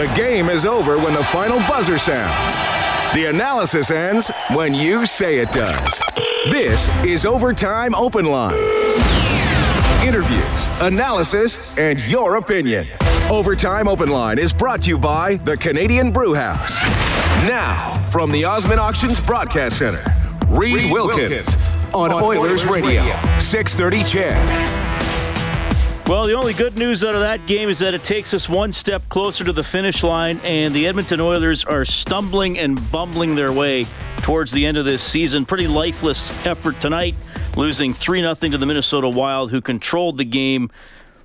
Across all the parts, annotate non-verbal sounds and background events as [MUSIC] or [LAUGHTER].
The game is over when the final buzzer sounds. The analysis ends when you say it does. This is Overtime Open Line. Interviews, analysis, and your opinion. Overtime Open Line is brought to you by the Canadian Brew House. Now, from the Osmond Auctions Broadcast Center, Reed, Wilkins, on, Oilers, Radio, 630 CHED. Well, the only good news out of that game is that it takes us one step closer to the finish line, and the Edmonton Oilers are stumbling and bumbling their way towards the end of this season. Pretty lifeless effort tonight, losing 3 0 to the Minnesota Wild, who controlled the game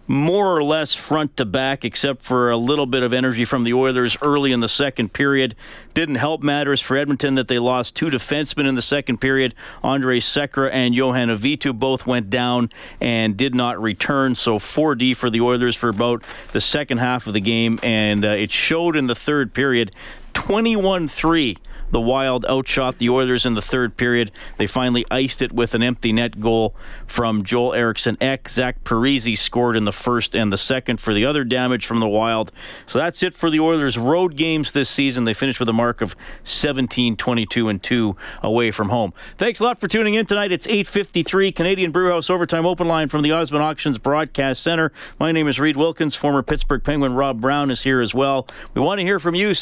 more or less front to back, except for a little bit of energy from the Oilers early in the second period. Didn't help matters for Edmonton that they lost two defensemen in the second period. Andre Sekera and Johan Auvitu both went down and did not return. So 4D for the Oilers for about the second half of the game, and uh, it showed in the third period. 21 3. The Wild outshot the Oilers in the third period. They finally iced it with an empty net goal from Joel Eriksson Ek. Zach Parise scored in the first and the second for the other damage from the Wild. So that's it for the Oilers' road games this season. They finished with a mark of 17, 22, and 2 away from home. Thanks a lot for tuning in tonight. It's 8.53, Canadian Brewhouse Overtime Open Line from the Osmond Auctions Broadcast Center. My name is Reed Wilkins. Former Pittsburgh Penguin Rob Brown is here as well. We want to hear from you,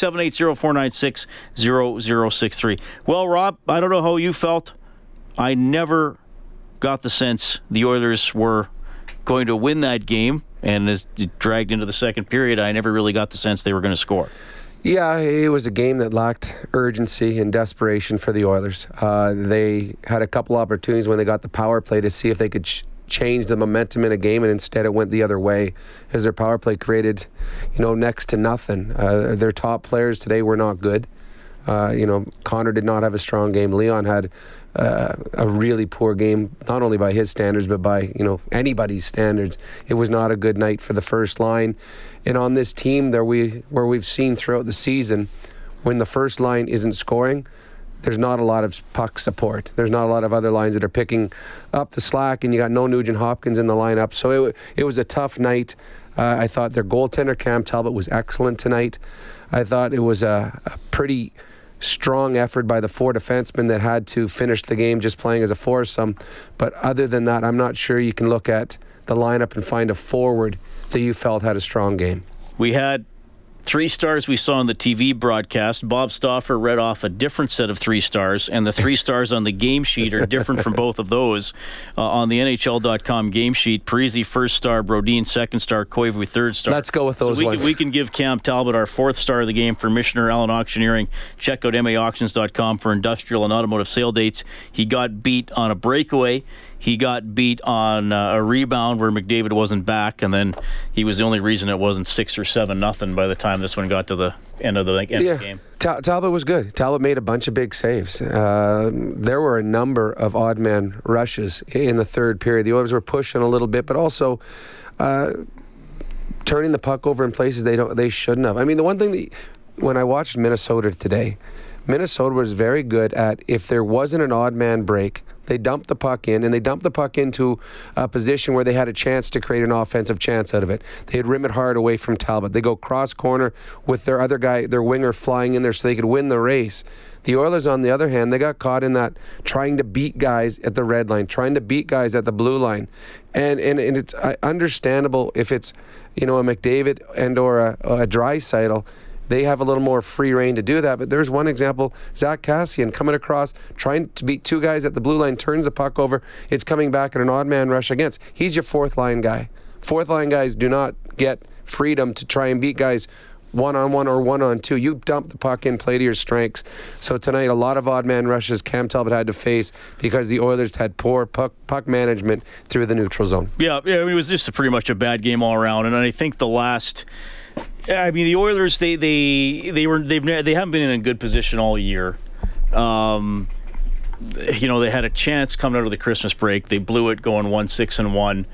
780-496-0063. Well, Rob, I don't know how you felt. I never got the sense the Oilers were going to win that game, and as it dragged into the second period, I never really got the sense they were going to score. Yeah, it was a game that lacked urgency and desperation for the Oilers. Uh, they had a couple opportunities when they got the power play to see if they could ch- change the momentum in a game, and instead it went the other way as their power play created, you know, next to nothing. Uh, their top players today were not good. Uh, you know, Connor did not have a strong game. Leon had uh, a really poor game, not only by his standards, but by you know anybody's standards. It was not a good night for the first line, and on this team, there we where we've seen throughout the season, when the first line isn't scoring, there's not a lot of puck support. There's not a lot of other lines that are picking up the slack, and you got no Nugent Hopkins in the lineup. So it it was a tough night. Uh, I thought their goaltender Cam Talbot was excellent tonight. I thought it was a, a pretty strong effort by the four defensemen that had to finish the game just playing as a foursome. But other than that, I'm not sure you can look at the lineup and find a forward that you felt had a strong game. We had three stars we saw on the TV broadcast. Bob Stauffer read off a different set of three stars, and the three stars on the game sheet are different from both of those. Uh, on the NHL.com game sheet, Parise first star, Brodin second star, Koivu third star. Let's go with those so we ones. Can, we can give Cam Talbot our fourth star of the game for Michener Allen Auctioneering. Check out MAAuctions.com for industrial and automotive sale dates. He got beat on a breakaway. He got beat on uh, a rebound where McDavid wasn't back, and then he was the only reason it wasn't six or seven nothing by the time this one got to the end of the, end yeah. of the game. Ta- Talbot was good. Talbot made a bunch of big saves. Uh, there were a number of odd man rushes in the third period. The Oilers were pushing a little bit, but also uh, turning the puck over in places they don't they shouldn't have. I mean, the one thing that when I watched Minnesota today, Minnesota was very good at if there wasn't an odd man break, they dumped the puck in, and they dumped the puck into a position where they had a chance to create an offensive chance out of it. They'd rim it hard away from Talbot. They go cross corner with their other guy, their winger, flying in there so they could win the race. The Oilers, on the other hand, they got caught in that trying to beat guys at the red line, trying to beat guys at the blue line, and and, and it's uh, understandable if it's you know a McDavid and or a, a Draisaitl they have a little more free reign to do that. But there's one example: Zack Kassian coming across, trying to beat two guys at the blue line, turns the puck over. It's coming back at an odd man rush against. He's your fourth line guy. Fourth line guys do not get freedom to try and beat guys one on one or one on two. You dump the puck in, play to your strengths. So tonight, a lot of odd man rushes Cam Talbot had to face because the Oilers had poor puck, puck management through the neutral zone. Yeah, yeah, I mean, it was just pretty much a bad game all around, and I think the last I mean, the Oilers they they they were they've they haven't been in a good position all year. Um, you know, they had a chance coming out of the Christmas break. They blew it, going one six and one.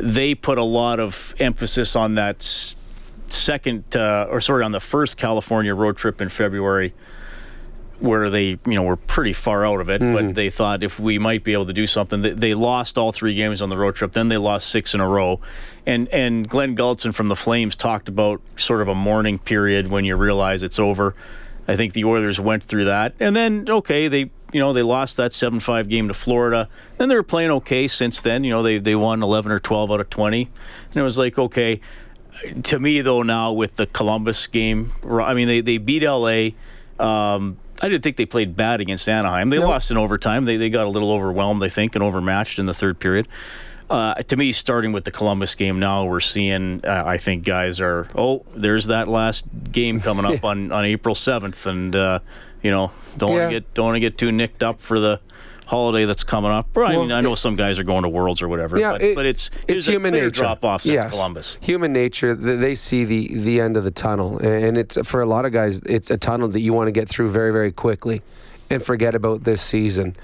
They put a lot of emphasis on that second, uh, or sorry, on the first California road trip in February where they you know were pretty far out of it, mm-hmm. but they thought if we might be able to do something, they, they, lost all three games on the road trip. Then they lost six in a row, and and Glen Gulutzan from the Flames talked about sort of a mourning period when you realize it's over. I think the Oilers went through that, and then okay, they you know they lost that seven five game to Florida. Then they were playing okay since then. You know they they won eleven or twelve out of twenty, and it was like okay. To me though, now with the Columbus game, I mean they they beat LA. Um, I didn't think they played bad against Anaheim. They nope. lost in overtime. They, they got a little overwhelmed, I think, and overmatched in the third period. Uh, to me, starting with the Columbus game now, we're seeing. Uh, I think guys are. Oh, there's that last game coming up [LAUGHS] on, on April seventh, and uh, you know don't yeah. want to get don't want to get too nicked up for the holiday that's coming up. Well, I mean, I know some guys are going to Worlds or whatever. Yeah, but, it, but it's it's human nature. Drop off since yes. Columbus. Human nature. They see the the end of the tunnel, and it's for a lot of guys, it's a tunnel that you want to get through very very quickly, and forget about this season.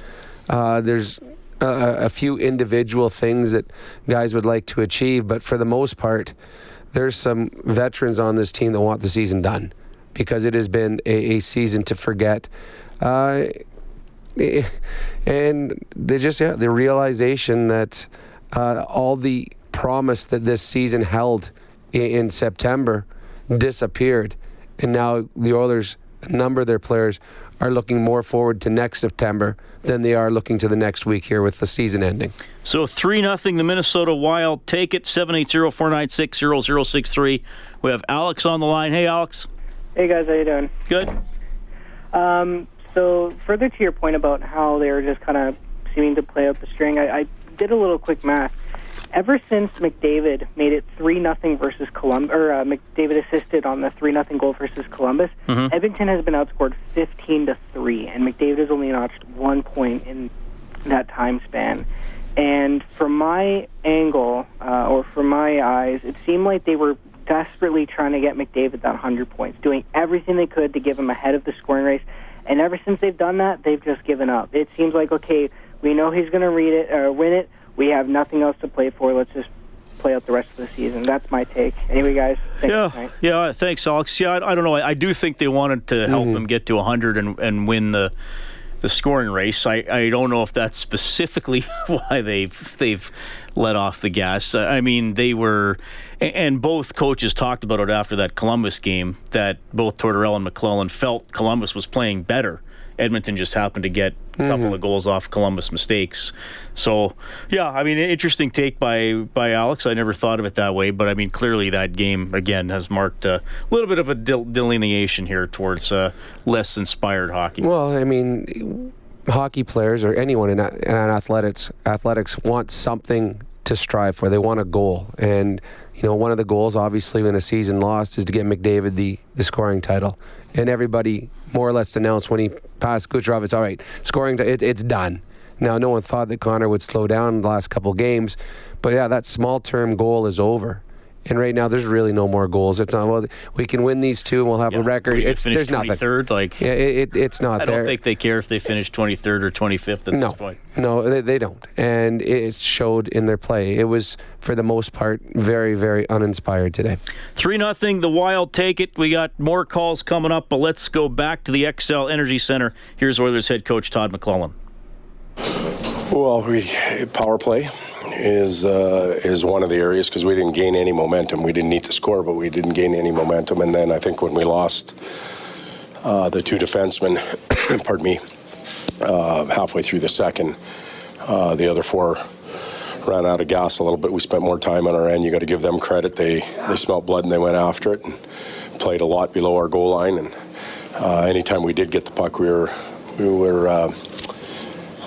Uh, there's a, a few individual things that guys would like to achieve, but for the most part, there's some veterans on this team that want the season done because it has been a, a season to forget. Uh, and they just yeah the realization that uh, all the promise that this season held in, in, September disappeared, and now the Oilers, a number of their players, are looking more forward to next September than they are looking to the next week here with the season ending. So three nothing the Minnesota Wild take it 780-496-0063. We have Alex on the line. Hey Alex. Hey guys, how you doing? Good. Um, so further to your point about how they were just kind of seeming to play out the string, I, I did a little quick math. Ever since McDavid made it three nothing versus Columbus, or uh, McDavid assisted on the three nothing goal versus Columbus, mm-hmm. Edmonton has been outscored fifteen to three, and McDavid has only notched one point in that time span. And from my angle, uh, or from my eyes, it seemed like they were desperately trying to get McDavid that 100 points, doing everything they could to give him ahead of the scoring race. And ever since they've done that, they've just given up. It seems like okay, we know he's going to read it or win it. We have nothing else to play for. Let's just play out the rest of the season. That's my take. Anyway, guys. yeah, yeah. Thanks, Alex. Yeah, I, I, don't know. I, I, do think they wanted to help mm-hmm. them get to 100 and, and win the the scoring race. I, I don't know if that's specifically [LAUGHS] why they've they've let off the gas. I mean, they were, and both coaches talked about it after that Columbus game that both Tortorella and McLellan felt Columbus was playing better Edmonton just happened to get a couple mm-hmm. of goals off Columbus mistakes. So, yeah, I mean, interesting take by by Alex. I never thought of it that way, but I mean, clearly that game again has marked a little bit of a delineation here towards uh, less inspired hockey. Well, I mean, hockey players or anyone in, in athletics athletics want something to strive for. They want a goal, and you know, one of the goals, obviously, in a season lost, is to get McDavid the the scoring title and everybody more or less announced when he passed Kucherov, it's all right. Scoring, it, it's done. Now, no one thought that Connor would slow down the last couple games, but yeah, that small term goal is over. And right now, there's really no more goals. It's not. Well, we can win these two, and we'll have yeah, a record. It's there's 23rd, Like, yeah, it, it, it's not. I there. don't think they care if they finish 23rd or 25th at no, this point. No, they, they don't, and it showed in their play. It was, for the most part, very, very uninspired today. Three nothing. The Wild take it. We got more calls coming up, but let's go back to the Xcel Energy Center. Here's Oilers head coach Todd McLellan. Well, we power play is uh, is one of the areas because we didn't gain any momentum. We didn't need to score, but we didn't gain any momentum. And then I think when we lost uh, the two defensemen, [COUGHS] pardon me, uh, halfway through the second, uh, the other four ran out of gas a little bit. We spent more time on our end. You got to give them credit. They they smelled blood and they went after it and played a lot below our goal line. And uh, anytime we did get the puck, we were we were uh,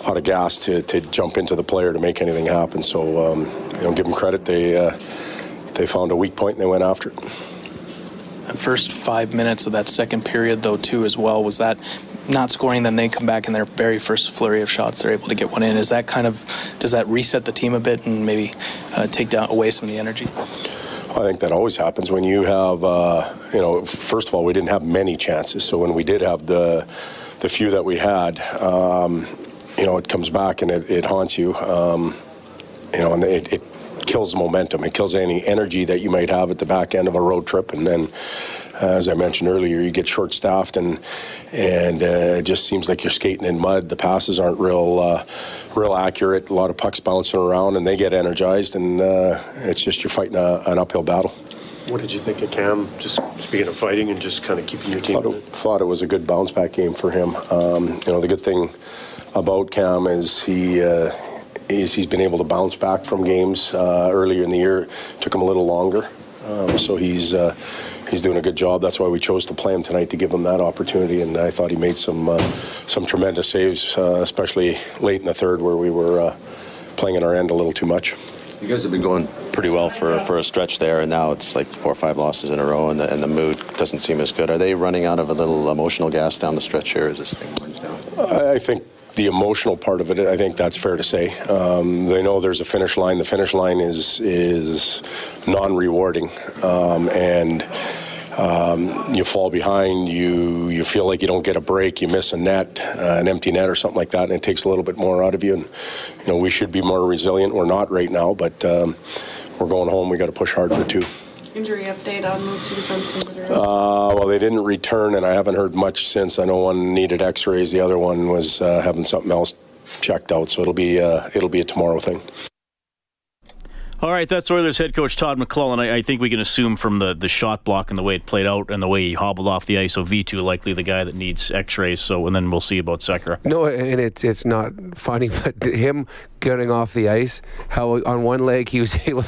out of gas to, to jump into the player to make anything happen. So, um, you know, give them credit. They uh, they found a weak point and they went after it. The first five minutes of that second period, though, too, as well, was that not scoring, then they come back in their very first flurry of shots, they're able to get one in. Is that kind of does that reset the team a bit and maybe uh, take down away some of the energy? I think that always happens when you have, uh, you know, first of all, we didn't have many chances. So when we did have the, the few that we had, um, you know, it comes back and it, it haunts you. Um, you know, and it, it kills momentum. It kills any energy that you might have at the back end of a road trip. And then, uh, as I mentioned earlier, you get short-staffed, and and uh, it just seems like you're skating in mud. The passes aren't real, uh, real accurate. A lot of pucks bouncing around, and they get energized, and uh, it's just you're fighting a, an uphill battle. What did you think of Cam? Just speaking of fighting and just kind of keeping your team. Thought it, thought it was a good bounce back game for him. Um, you know, the good thing about Cam is he uh, is he's been able to bounce back from games uh, earlier in the year. It took him a little longer, um, so he's uh, he's doing a good job. That's why we chose to play him tonight to give him that opportunity. And I thought he made some uh, some tremendous saves, uh, especially late in the third where we were uh, playing in our end a little too much. You guys have been going pretty well for, for a stretch there, and now it's like four or five losses in a row, and the, and the mood doesn't seem as good. Are they running out of a little emotional gas down the stretch here as this thing winds down? I think the emotional part of it, I think that's fair to say. Um, they know there's a finish line. The finish line is is non-rewarding, um, and um, you fall behind. You you feel like you don't get a break. You miss a net, uh, an empty net, or something like that, and it takes a little bit more out of you. And you know we should be more resilient. We're not right now, but um, we're going home. We got to push hard for two injury update on those two defensemen Uh, well, they didn't return, and I haven't heard much since. I know one needed X-rays. The other one was uh, having something else checked out. So it'll be uh, it'll be a tomorrow thing. All right, that's Oilers head coach Todd McLellan. I, I, think we can assume from the, the shot block and the way it played out and the way he hobbled off the ice, so V2 likely the guy that needs X-rays. So, and then we'll see about Sekera. No, and it's it's not funny, [LAUGHS] but him getting off the ice, how on one leg he was [LAUGHS] able,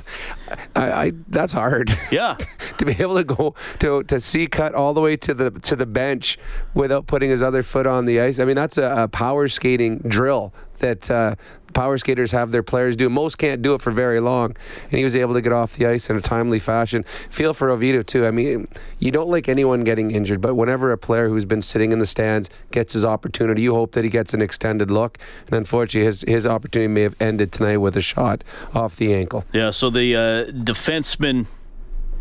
I, I that's hard. Yeah, [LAUGHS] to be able to go to to see cut all the way to the to the bench without putting his other foot on the ice. I mean, that's a, a power skating drill that uh, power skaters have their players do. Most can't do it for very long, and he was able to get off the ice in a timely fashion. Feel for Auvitu too. I mean, you don't like anyone getting injured, but whenever a player who's been sitting in the stands gets his opportunity, you hope that he gets an extended look. And unfortunately, his his opportunity may have ended tonight with a shot off the ankle. Yeah. So the uh, defenseman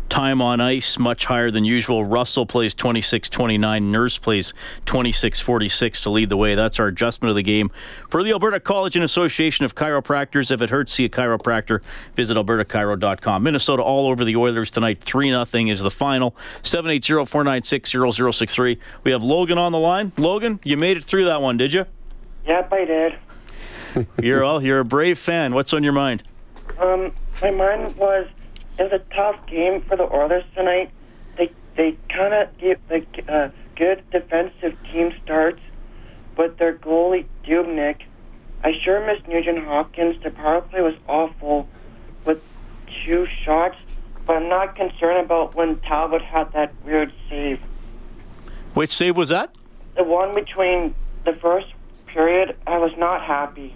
time on ice much higher than usual. Russell plays 26-29. Nurse plays 26-46 to lead the way. That's our adjustment of the game. For the Alberta College and Association of Chiropractors, if it hurts, see a chiropractor. Visit albertachiro.com. Minnesota all over the Oilers tonight. 3-0 is the final. 780-496-0063. We have Logan on the line. Logan, you made it through that one, did you? Yep, I did. you're all you're a brave fan. What's on your mind? Um, my mind was it was a tough game for the Oilers tonight. They they kind of get the uh, good defensive team starts, but their goalie Dubnyk, I sure miss Nugent Hopkins. The power play was awful with two shots, but I'm not concerned about when Talbot had that weird save. Which save was that? The one between the first period. I was not happy.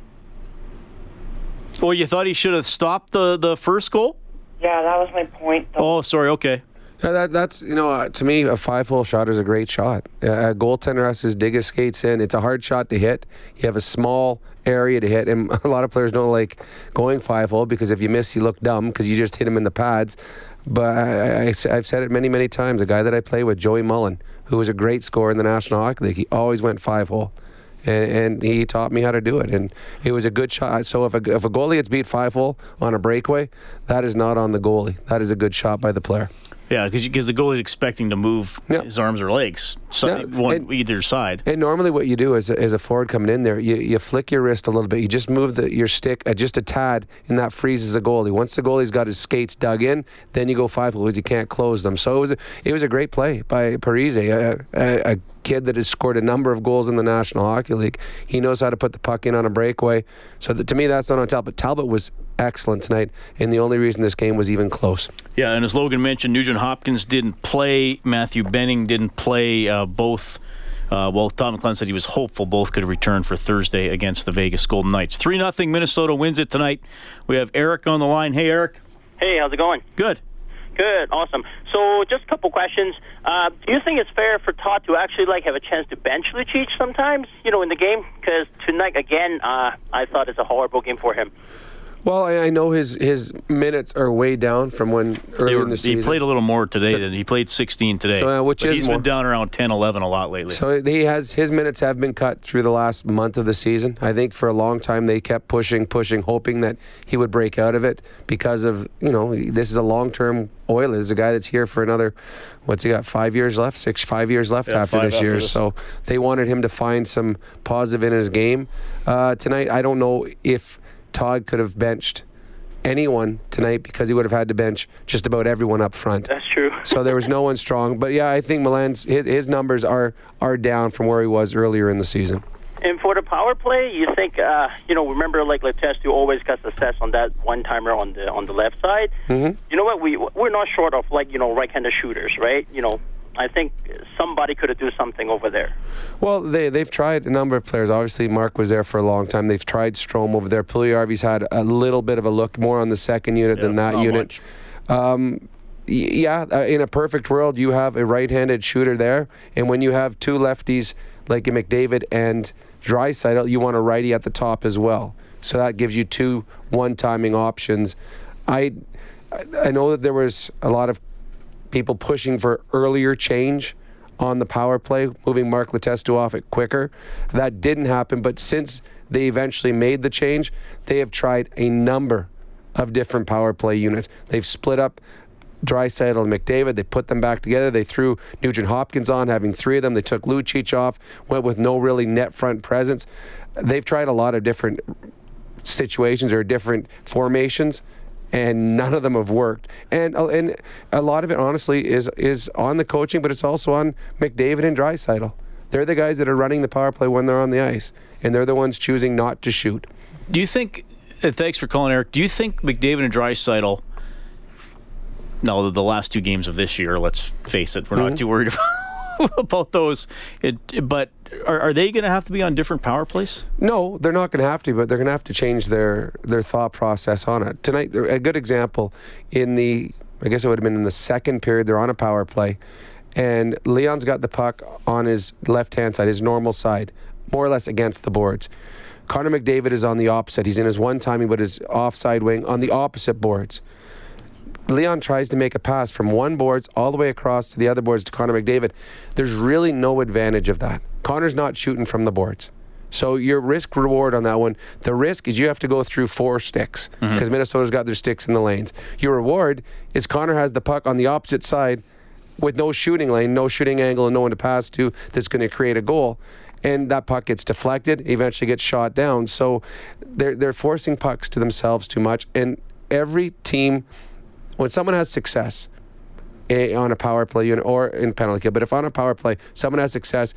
Well, you thought he should have stopped the the first goal? Yeah, that was my point. Though. Oh, sorry. Okay. Yeah, that, that's you know uh, to me a five hole shot is a great shot. Uh, a goaltender has to dig his skates in. It's a hard shot to hit. You have a small area to hit, and [LAUGHS] a lot of players don't like going five hole because if you miss, you look dumb because you just hit him in the pads. But I, I, I've said it many, many times. A guy that I play with, Joey Mullen, who was a great scorer in the National Hockey League, he always went five hole. And, and, he taught me how to do it. And it was a good shot. So if a, if a goalie gets beat five hole on a breakaway, that is not on the goalie. That is a good shot by the player. Yeah, because the goalie's expecting to move yeah. his arms or legs, so yeah. one, and, either side. And normally, what you do as a, as a forward coming in there, you, you flick your wrist a little bit. You just move the, your stick uh, just a tad, and that freezes the goalie. Once the goalie's got his skates dug in, then you go five because you can't close them. So it was a, it was a great play by Parise, a, a, a kid that has scored a number of goals in the National Hockey League. He knows how to put the puck in on a breakaway. So that, to me, that's not on Talbot. Talbot was excellent tonight, and the only reason this game was even close. Yeah, and as Logan mentioned, Nugent Hopkins didn't play. Matthew Benning didn't play. Uh, both. Uh, well, Tom McLellan said he was hopeful both could return for Thursday against the Vegas Golden Knights. 3 0 Minnesota wins it tonight. We have Eric on the line. Hey, Eric. Hey, how's it going? Good. Good, awesome. So, just a couple questions. Uh, do you think it's fair for Todd to actually like have a chance to bench Lucic sometimes, you know, in the game? Because tonight again, uh, I thought it's a horrible game for him. Well, I, I know his his minutes are way down from when early were- in the season. he played a little more today than he played 16 today. So, uh, which is he's more. been down around 10, 11 a lot lately. So he has his minutes have been cut through the last month of the season. I think for a long time they kept pushing, pushing, hoping that he would break out of it because of you know this is a long term Oilers, a guy that's here for another what's he got five years left, six five years left Yeah, after this after year. this. So they wanted him to find some positive in his game uh, tonight. I don't know if Todd could have benched anyone tonight because he would have had to bench just about everyone up front. That's true. so there was no [LAUGHS] one strong. But yeah, I think Milan's his, his numbers are are down from where he was earlier in the season. And for the power play, you think uh, you know? Remember, like Letestu always got success on that one timer on the on the left side. Mm-hmm. You know what? We we're not short of like you know right-handed shooters, right? You know, I think somebody could have do something over there. Well, they they've tried a number of players. Obviously, Mark was there for a long time. They've tried Strome over there. Puljujarvi's had a little bit of a look more on the second unit than that not unit. Um, yeah, uh, in a perfect world, you have a right-handed shooter there, and when you have two lefties like a McDavid and Draisaitl, you want a righty at the top as well. So that gives you two one-timing options. I I know that there was a lot of people pushing for earlier change on the power play, moving Mark Letestu off it quicker. That didn't happen, but since they eventually made the change, they have tried a number of different power play units. They've split up Draisaitl and McDavid. They put them back together. They threw Nugent Hopkins on, having three of them. They took Lucic off, went with no really net front presence. They've tried a lot of different situations or different formations and none of them have worked. And uh, and a lot of it honestly is is on the coaching, but it's also on McDavid and Draisaitl. They're the guys that are running the power play when they're on the ice, and they're the ones choosing not to shoot. Do you think? Uh, thanks for calling, Eric. Do you think McDavid and Draisaitl? No, the, the last two games of this year. Let's face it, we're Mm-hmm. not too worried [LAUGHS] about, about those. It, but are, are they going to have to be on different power plays? No, they're not going to have to, but they're going to have to change their their thought process on it. Tonight, a good example in the, I guess it would have been in the second period. They're on a power play, and Leon's got the puck on his left hand side, his normal side, more or less against the boards. Connor McDavid is on the opposite. He's in his one timing, but his offside wing on the opposite boards. Leon tries to make a pass from one boards all the way across to the other boards to Connor McDavid. There's really no advantage of that. Connor's not shooting from the boards. So your risk reward on that one, the risk is you have to go through four sticks mm-hmm. because Minnesota's got their sticks in the lanes. Your reward is Connor has the puck on the opposite side with no shooting lane, no shooting angle, and no one to pass to that's going to create a goal. And that puck gets deflected, eventually gets shot down. So they're, they're forcing pucks to themselves too much. And every team, when someone has success eh, on a power play unit or in penalty kill, but if on a power play someone has success,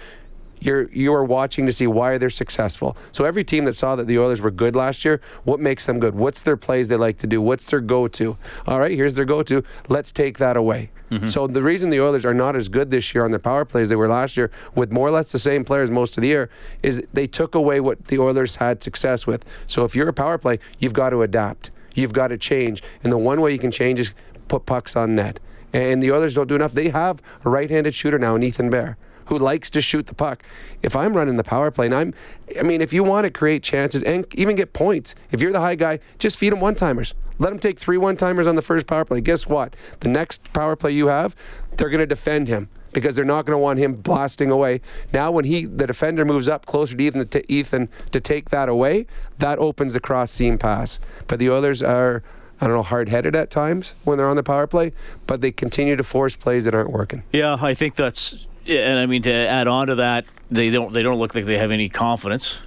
you're you are watching to see why they're successful. So every team that saw that the Oilers were good last year, what makes them good? What's their plays they like to do? What's their go-to? All right, here's their go-to. Let's take that away. So the reason the Oilers are not as good this year on their power plays they were last year, with more or less the same players most of the year, is they took away what the Oilers had success with. So if you're a power play, you've got to adapt. You've got to change, and the one way you can change is put pucks on net. And the others don't do enough. They have a right-handed shooter now in Ethan Bear who likes to shoot the puck. If I'm running the power play and I'm, I mean, if you want to create chances and even get points, if you're the high guy, just feed them one timers. Let them take three one timers on the first power play. Guess what? The next power play you have, they're going to defend him because they're not going to want him blasting away. Now, when he the defender moves up closer to Ethan to, Ethan to take that away, that opens the cross seam pass. But the Oilers are. I don't know, hard headed at times when they're on the power play, but they continue to force plays that aren't working. Yeah, I think that's. And I mean to add on to that, they don't they don't look like they have any confidence.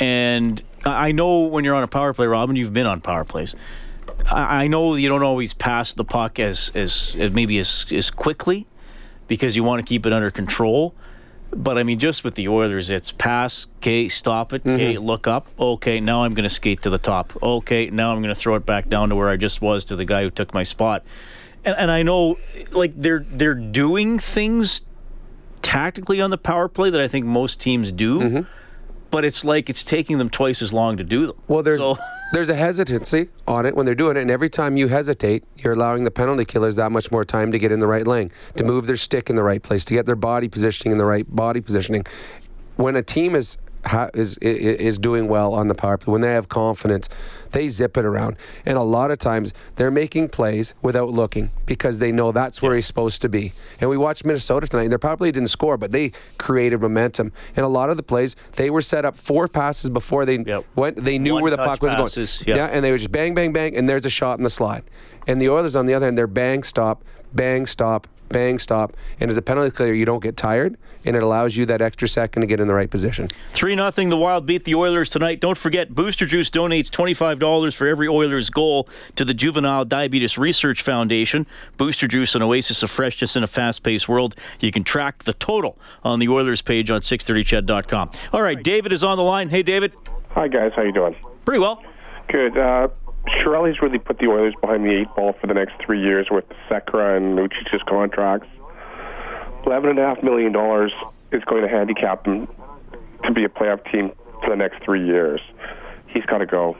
And I know when you're on a power play, Robin, you've been on power plays. I I know you don't always pass the puck as as, as maybe as as quickly because you want to keep it under control. But I mean, just with the Oilers, it's pass, okay, stop it, mm-hmm. okay, look up, okay, now I'm going to skate to the top, okay, now I'm going to throw it back down to where I just was to the guy who took my spot. And, and I know, like they're they're doing things tactically on the power play that I think most teams do, mm-hmm. But it's like it's taking them twice as long to do them. Well, there's So- [LAUGHS] there's a hesitancy on it when they're doing it, and every time you hesitate, you're allowing the penalty killers that much more time to get in the right lane, to move their stick in the right place, to get their body positioning in the right body positioning. When a team is is is doing well on the power play, when they have confidence, they zip it around. And a lot of times they're making plays without looking because they know that's where he's supposed to be. And we watched Minnesota tonight. and Their power play didn't score, but they created momentum. And a lot of the plays they were set up four passes before they went. They knew where the puck was passes, going. yep. Yeah, and they were just bang, bang, bang, and there's a shot in the slot. And the Oilers on the other end, they're bang, stop, bang, stop, bang, stop. And as a penalty clear, you don't get tired, and it allows you that extra second to get in the right position. 3 0. The Wild beat the Oilers tonight. Don't forget, Booster Juice donates $25 for every Oilers goal to the Juvenile Diabetes Research Foundation. Booster Juice, an oasis of freshness in a fast paced world. You can track the total on the Oilers page on 630ched.com. All right, David is on the line. Hey, David. Hi guys, how you doing? Pretty well. Good. Uh, Chiarelli's really put the Oilers behind the eight ball for the next three years with Sekera and Lucic's contracts. Eleven and a half million dollars is going to handicap them to be a playoff team for the next three years. He's got to go.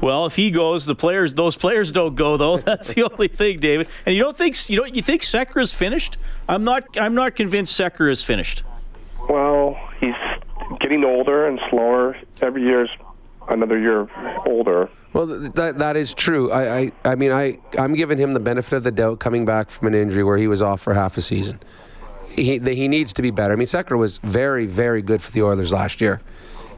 Well, if he goes, the players, those players don't go though. [LAUGHS] That's the only thing, David. And you don't think you don't you think Sekera is finished? I'm not. I'm not convinced Sekera is finished. Well, he's getting older and slower. Every year's another year older. Well, that that is true. I, I I mean I I'm giving him the benefit of the doubt coming back from an injury where he was off for half a season. He the, he needs to be better. I mean, Sekera was very very good for the Oilers last year,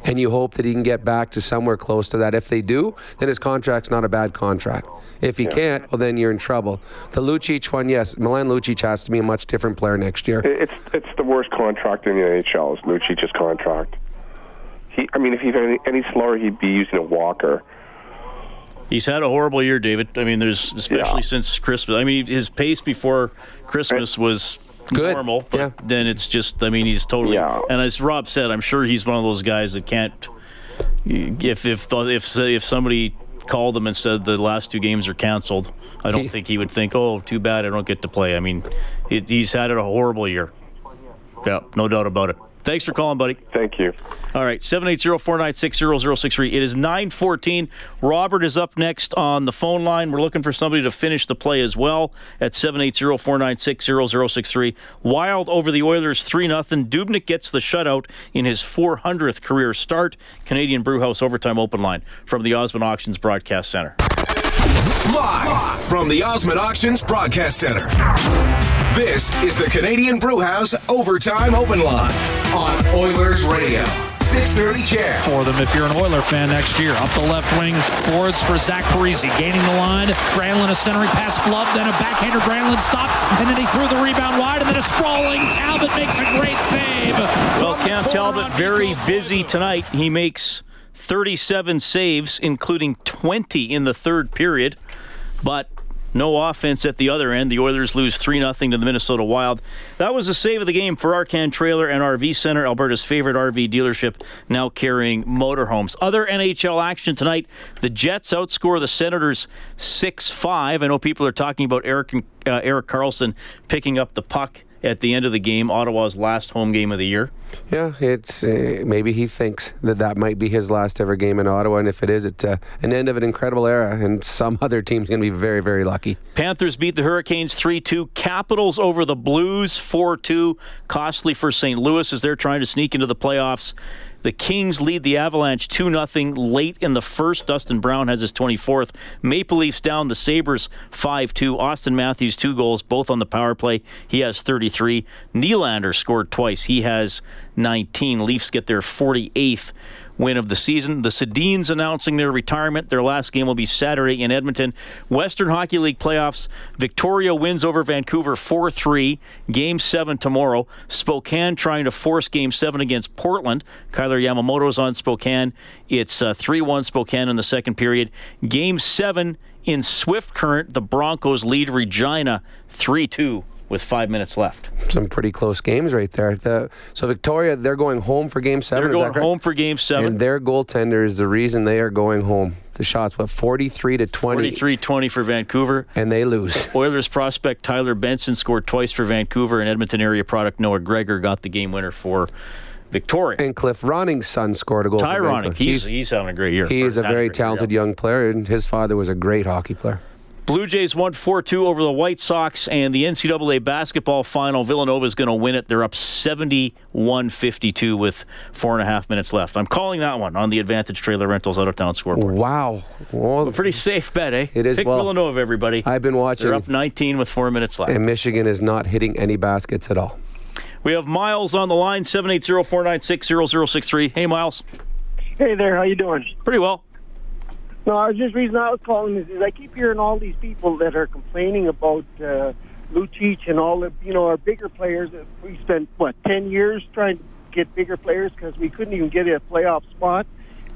and you hope that he can get back to somewhere close to that. If they do, then his contract's not a bad contract. If he can't, well then you're in trouble. The Lucic one, yes, Milan Lucic has to be a much different player next year. It's it's the worst contract in the NHL. Is Lucic's contract. He, I mean, if he's any, any slower, he'd be using a walker. He's had a horrible year, David. I mean, there's especially since Christmas. I mean, his pace before Christmas was normal, but then it's just. I mean, he's totally. Yeah. And as Rob said, I'm sure he's one of those guys that can't. If if if if somebody called him and said the last two games are canceled, I don't think he would think, "Oh, too bad, I don't get to play." I mean, he, he's had it a horrible year. Yeah, no doubt about it. Thanks for calling, buddy. Thank you. All right, 780-496-0063. It is 914. Robert is up next on the phone line. We're looking for somebody to finish the play as well at 780-496-0063. Wild over the Oilers 3-0. Dubnyk gets the shutout in his 400th career start. Canadian Brewhouse Overtime Open Line from the Osmond Auctions Broadcast Center. Live from the Osmond Auctions Broadcast Center. This is the Canadian Brewhouse Overtime Open Line on Oilers Radio. 630 CHED. for them if you're an Oiler fan next year. Up the left wing, boards for Zach Parise, gaining the line. Granlund a centering pass flubbed, then a backhander. Granlund stopped, and then he threw the rebound wide, and then a sprawling Talbot makes a great save. Well, from Cam Talbot very busy tonight. He makes 37 saves, including 20 in the third period, but no offense at the other end. The Oilers lose 3 0 to the Minnesota Wild. That was a save of the game for Arcan Trailer and RV Center, Alberta's favorite RV dealership, now carrying motorhomes. Other NHL action tonight the Jets outscore the Senators 6 5. I know people are talking about Erik, uh, Erik Karlsson picking up the puck at the end of the game, Ottawa's last home game of the year. Yeah, it's uh, maybe he thinks that that might be his last ever game in Ottawa, and if it is, it's uh, an end of an incredible era, and some [LAUGHS] other team's going to be very, very lucky. Panthers beat the Hurricanes 3 2. Capitals over the Blues 4 2. Costly for St. Louis as they're trying to sneak into the playoffs. The Kings lead the Avalanche 2 0 late in the first. Dustin Brown has his 24th. Maple Leafs down the Sabres 5 2. Auston Matthews, two goals, both on the power play. He has 33. Nylander scored twice. He has 19. Leafs get their 48th win of the season. The Sedins announcing their retirement. Their last game will be Saturday in Edmonton. Western Hockey League playoffs. Victoria wins over Vancouver 4 3. Game 7 tomorrow. Spokane trying to force Game 7 against Portland. Kailer Yamamoto's on Spokane. It's uh, 3 1 Spokane in the second period. Game 7 in Swift Current. The Broncos lead Regina 3 2 with five minutes left. Some pretty close games right there. The, so Victoria, they're going home for Game Seven. They're going correct? home for Game 7. and their goaltender is the reason they are going home. The shots, what, 43 to 20, 43-20 for Vancouver. and they lose. Oilers prospect Tyler Benson scored twice for Vancouver, and Edmonton area product Noah Gregor got the game winner for Victoria. And Cliff Ronning's son scored a goal. Ty for Ronning, he's, he's having a great year. He is a very talented young player, and his father was a great hockey player. Blue Jays won 4 2 over the White Sox, and the NCAA basketball final, Villanova is going to win it. They're up 71 52 with four and a half minutes left. I'm calling that one on the Advantage Trailer Rentals out of town scoreboard. Wow. Well, A pretty safe bet, eh? It is, Pick well, Villanova, everybody. I've been watching. They're up 19 with four minutes left. and Michigan is not hitting any baskets at all. We have Miles on the line, 780-496-0063. Hey, Miles. Hey there, how you doing? Pretty well. No, I was just reason I was calling is, is I keep hearing all these people that are complaining about uh, Lucic and all the you know our bigger players. We spent what ten years trying to get bigger players because we couldn't even get a playoff spot,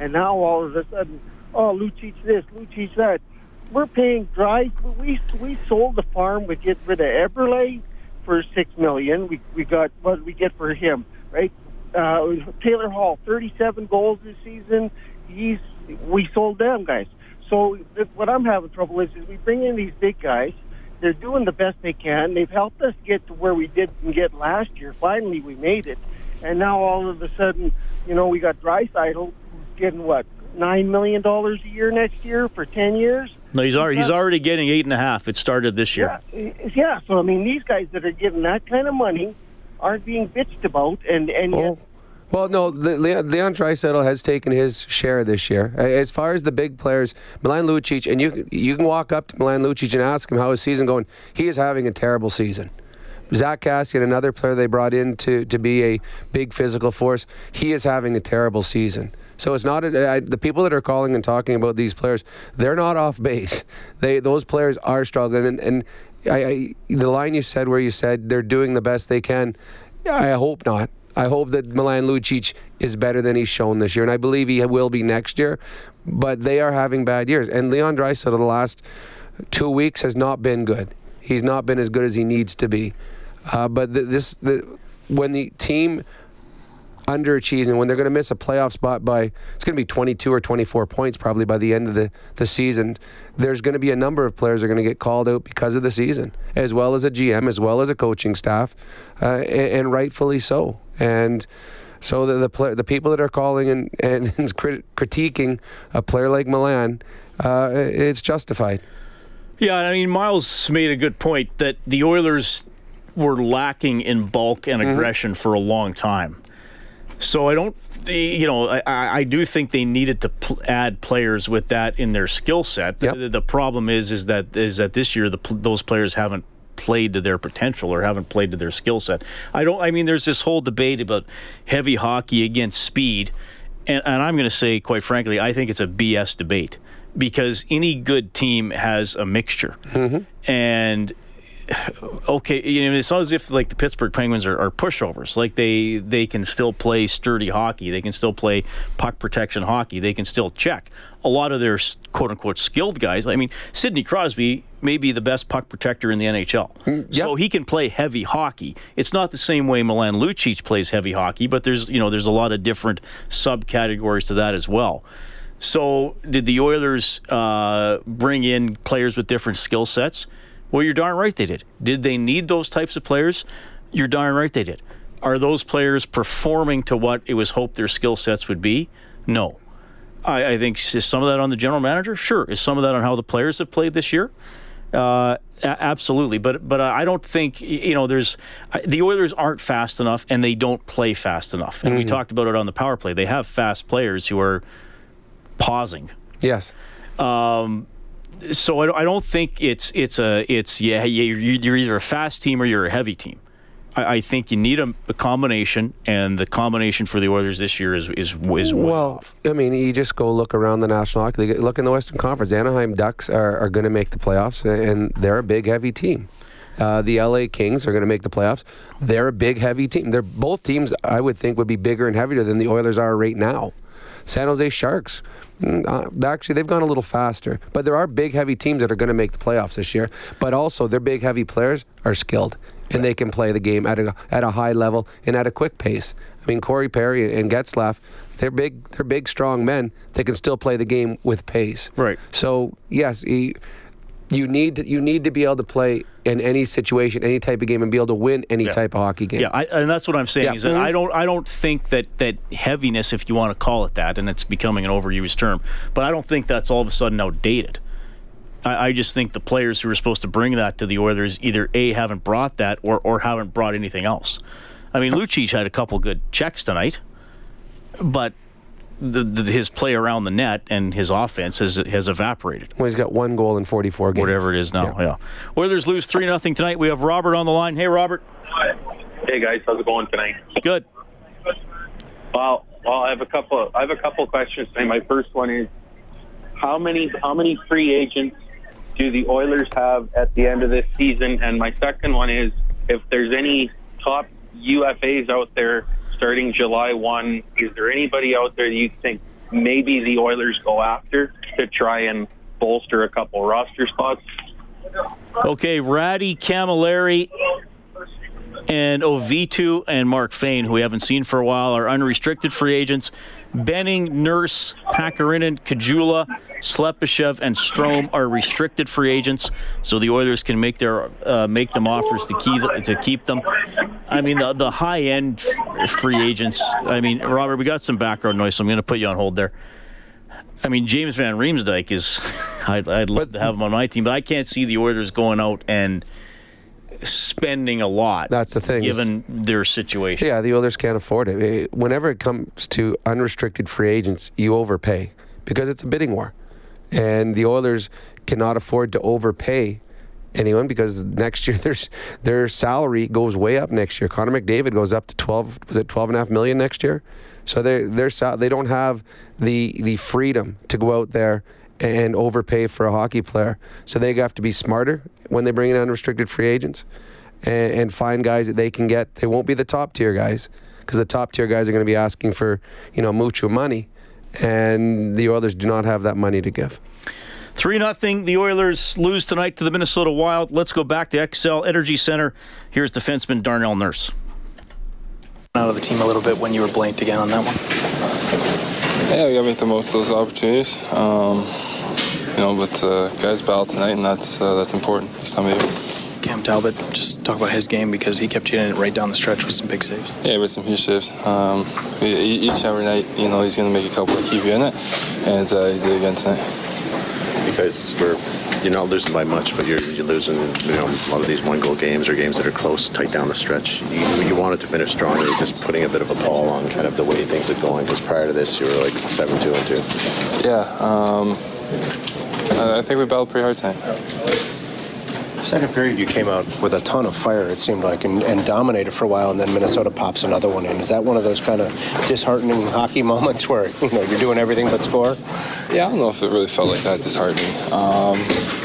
and now all of a sudden, oh Lucic this, Lucic that. We're paying dry. We we sold the farm. We get rid of Eberle for six million. We we got what we get for him, right? Uh, Taylor Hall, thirty-seven goals this season. He's we sold them guys. So th- what I'm having trouble is, is we bring in these big guys. They're doing the best they can. They've helped us get to where we didn't get last year. Finally, we made it. And now all of a sudden, you know, we got Draisaitl getting what nine million dollars a year next year for ten years. No, he's already, he's already getting eight and a half. It started this year. Yeah, yeah. So I mean, these guys that are getting that kind of money aren't being bitched about, and and yet. Oh. Well, no, Le- Le- Leon Draisaitl has taken his share this year. As far as the big players, Milan Lucic, and you you can walk up to Milan Lucic and ask him how his season going. He is having a terrible season. Zack Kassian, another player they brought in to, to be a big physical force, he is having a terrible season. So it's not a, I, the people that are calling and talking about these players. They're not off base. They those players are struggling. And, and I, I, the line you said where you said they're doing the best they can. I hope not. I hope that Milan Lucic is better than he's shown this year, and I believe he will be next year. But they are having bad years, and Leon Draisaitl the last two weeks has not been good. He's not been as good as he needs to be. Uh, but the, this, the, when the team underachieves and when they're going to miss a playoff spot by it's going to be 22 or 24 points probably by the end of the, the season there's going to be a number of players that are going to get called out because of the season as well as a gm as well as a coaching staff uh, and, and rightfully so. And so the the, pla the people that are calling and, and [LAUGHS] crit- critiquing a player like milan uh, it's justified. Yeah, I mean, Miles made a good point that the Oilers were lacking in bulk and aggression for a long time. So I don't, you know, I, I do think they needed to pl- add players with that in their skill set. The- The, the problem is, is that is that this year the those players haven't played to their potential or haven't played to their skill set. I don't. I mean, there's this whole debate about heavy hockey against speed, and, and I'm going to say, quite frankly, I think it's a BS debate because any good team has a mixture, mm-hmm. and okay, you know, it's not as if like the Pittsburgh Penguins are, are pushovers. Like they they can still play sturdy hockey. They can still play puck protection hockey. They can still check. A lot of their quote unquote skilled guys. I mean, Sidney Crosby may be the best puck protector in the NHL, so he can play heavy hockey. It's not the same way Milan Lucic plays heavy hockey, but there's you know there's a lot of different subcategories to that as well. So, did the Oilers uh, bring in players with different skill sets? Well, you're darn right they did. Did they need those types of players? You're darn right they did. Are those players performing to what it was hoped their skill sets would be? No. I, I think is some of that on the general manager? Sure. Is some of that on how the players have played this year? Uh, absolutely. But but I don't think you know. There's the Oilers aren't fast enough, and they don't play fast enough. And we Mhm. talked about it on the power play. They have fast players who are pausing. Yes. Um, so I don't, I don't think it's it's a it's yeah you're, either a fast team or you're a heavy team. I, I think you need a, a combination, and the combination for the Oilers this year is is is well, off. I mean, you just go look around the National Hockey League. Look in the Western Conference. Anaheim Ducks are, are going to make the playoffs, and they're a big, heavy team. Uh, the LA Kings are going to make the playoffs. They're a big, heavy team. They're both teams I would think would be bigger and heavier than the Oilers are right now. San Jose Sharks, Mm, uh, actually, they've gone a little faster. But there are big, heavy teams that are going to make the playoffs this year. But also, their big, heavy players are skilled and they can play the game at a at a high level and at a quick pace. I mean, Corey Perry and Getzlaff, they're big, they're big, strong men. They can still play the game with pace. Right. So yes, he, you need to, you need to be able to play in any situation, any type of game, and be able to win any type of hockey game. Yeah, I, and that's what I'm saying Yeah. is that Mhm. I don't I don't think that that heaviness, if you want to call it that, and it's becoming an overused term, but I don't think that's all of a sudden outdated. I, I just think the players who are supposed to bring that to the Oilers either a haven't brought that or or haven't brought anything else. I mean, Lucic had a couple good checks tonight, but the, the, his play around the net and his offense has has evaporated. Well, he's got one goal in 44 games. Whatever it is now, yeah. yeah. Oilers lose three nothing tonight. We have Robert on the line. Hey, Robert. Hey guys, how's it going tonight? Good. Well, well, I have a couple. I have a couple questions. And my first one is, how many how many free agents do the Oilers have at the end of this season? And my second one is, if there's any top UFAs out there starting July 1, is there anybody out there you think maybe the Oilers go after to try and bolster a couple roster spots? Okay, Ratty Cammalleri and Auvitu and Mark Fayne, who we haven't seen for a while, are unrestricted free agents. Benning, Nurse, Pakarinen, Kajula, Slepyshev, and Strome are restricted free agents, so the Oilers can make their uh, make them offers to keep to keep them. I mean, the the high end free agents. I mean, Robert, we got some background noise, so I'm going to put you on hold there. I mean, James Van Riemsdyk is. I'd, I'd love to have him on my team, but I can't see the Oilers going out and spending a lot. That's the thing. Given their situation. Yeah, the Oilers can't afford it. Whenever it comes to unrestricted free agents, you overpay because it's a bidding war. And the Oilers cannot afford to overpay anyone because next [LAUGHS] year there's their salary goes way up next year. Connor McDavid goes up to 12 was it 12 and a half million next year? So they they they don't have the the freedom to go out there and overpay for a hockey player. So they have to be smarter when they bring in unrestricted free agents and, and find guys that they can get. They won't be the top tier guys because the top tier guys are going to be asking for, you know, mucho money. And the Oilers do not have that money to give. 3 0. The Oilers lose tonight to the Minnesota Wild. Let's go back to Xcel Energy Center. Here's defenseman Darnell Nurse. Out of the team a little bit when you were blanked again on that one. Yeah, we got to make the most of those opportunities. Um, you know, but uh, guys battled tonight, and that's uh, that's important this time of year. Cam Talbot, just talk about his game because he kept you in it right down the stretch with some big saves. Yeah, with some huge saves. Um, each and every night, you know, he's going to make a couple to keep you in it, and uh, he did again tonight. Because we're you're not losing by much, but you're, you're losing, you know, a lot of these one-goal games or games that are close, tight down the stretch. You, you wanted to finish strong, you're just putting a bit of a pall on kind of the way things are going. Because prior to this, you were like seven-two and two. Yeah, um, I think we battled pretty hard tonight. Second period, you came out with a ton of fire, it seemed like, and, and, dominated for a while, and then Minnesota pops another one in. Is that one of those kind of disheartening hockey [LAUGHS] moments where you know you're doing everything but score? Yeah, I don't know if it really felt like that disheartening. Um,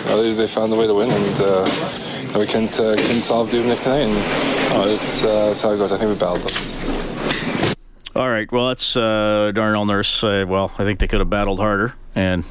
they, they, found a way to win, and uh, we couldn't, uh, couldn't solve Dubnyk tonight, and uh, it's, that's how it goes. I think we battled them. All right, well, that's uh, Darnell Nurse. Uh, well, I think they could have battled harder, and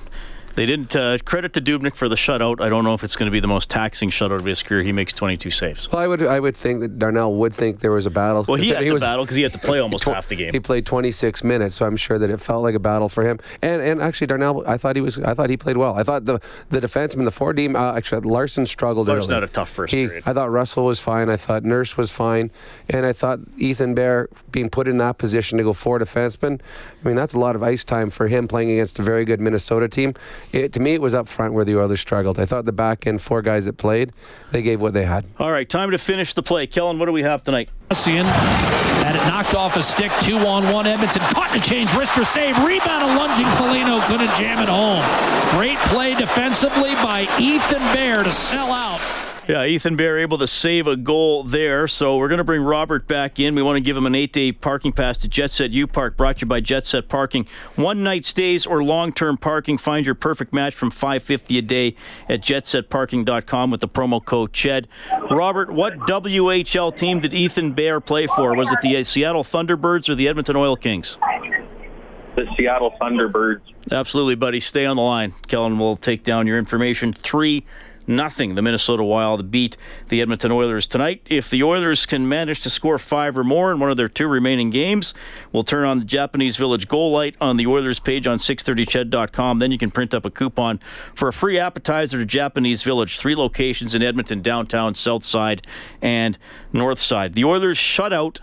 they didn't uh, credit to Dubnyk for the shutout. I don't know if it's going to be the most taxing shutout of his career. He makes 22 saves. Well, I would I would think that Darnell would think there was a battle. Well, he had he was, battle because he had to play [LAUGHS] almost tw- half the game. He played 26 minutes, so I'm sure that it felt like a battle for him. And and actually Darnell, I thought he was I thought he played well. I thought the the defenseman, the four team, uh, actually Larsson struggled. Larsson had a tough first he, period. I thought Russell was fine. I thought Nurse was fine, and I thought Ethan Bear being put in that position to go four defenseman. I mean, that's a lot of ice time for him playing against a very good Minnesota team. It, to me, it was up front where the Oilers struggled. I thought the back end four guys that played, they gave what they had. All right, time to finish the play. Kellen, what do we have tonight? Seeing had it knocked off a stick, two on one. Edmonton caught and change, wrister save, rebound, a lunging Foligno couldn't jam it home. Great play defensively by Ethan Bear to sell out. Yeah, Ethan Bear able to save a goal there. So we're going to bring Robert back in. We want to give him an eight-day parking pass to Jet Set U Park, brought to you by Jet Set Parking. One night stays or long-term parking. Find your perfect match from 550 a day at jetsetparking.com with the promo code CHED. Robert, what WHL team did Ethan Bear play for? Was it the uh, Seattle Thunderbirds or the Edmonton Oil Kings? The Seattle Thunderbirds. Absolutely, buddy. Stay on the line. Kellen will take down your information. Three nothing. The Minnesota Wild beat the Edmonton Oilers tonight. If the Oilers can manage to score five or more in one of their two remaining games, we'll turn on the Japanese Village goal light on the Oilers page on 630ched.com. Then you can print up a coupon for a free appetizer to Japanese Village. Three locations in Edmonton, downtown, south side, and north side. The Oilers shut out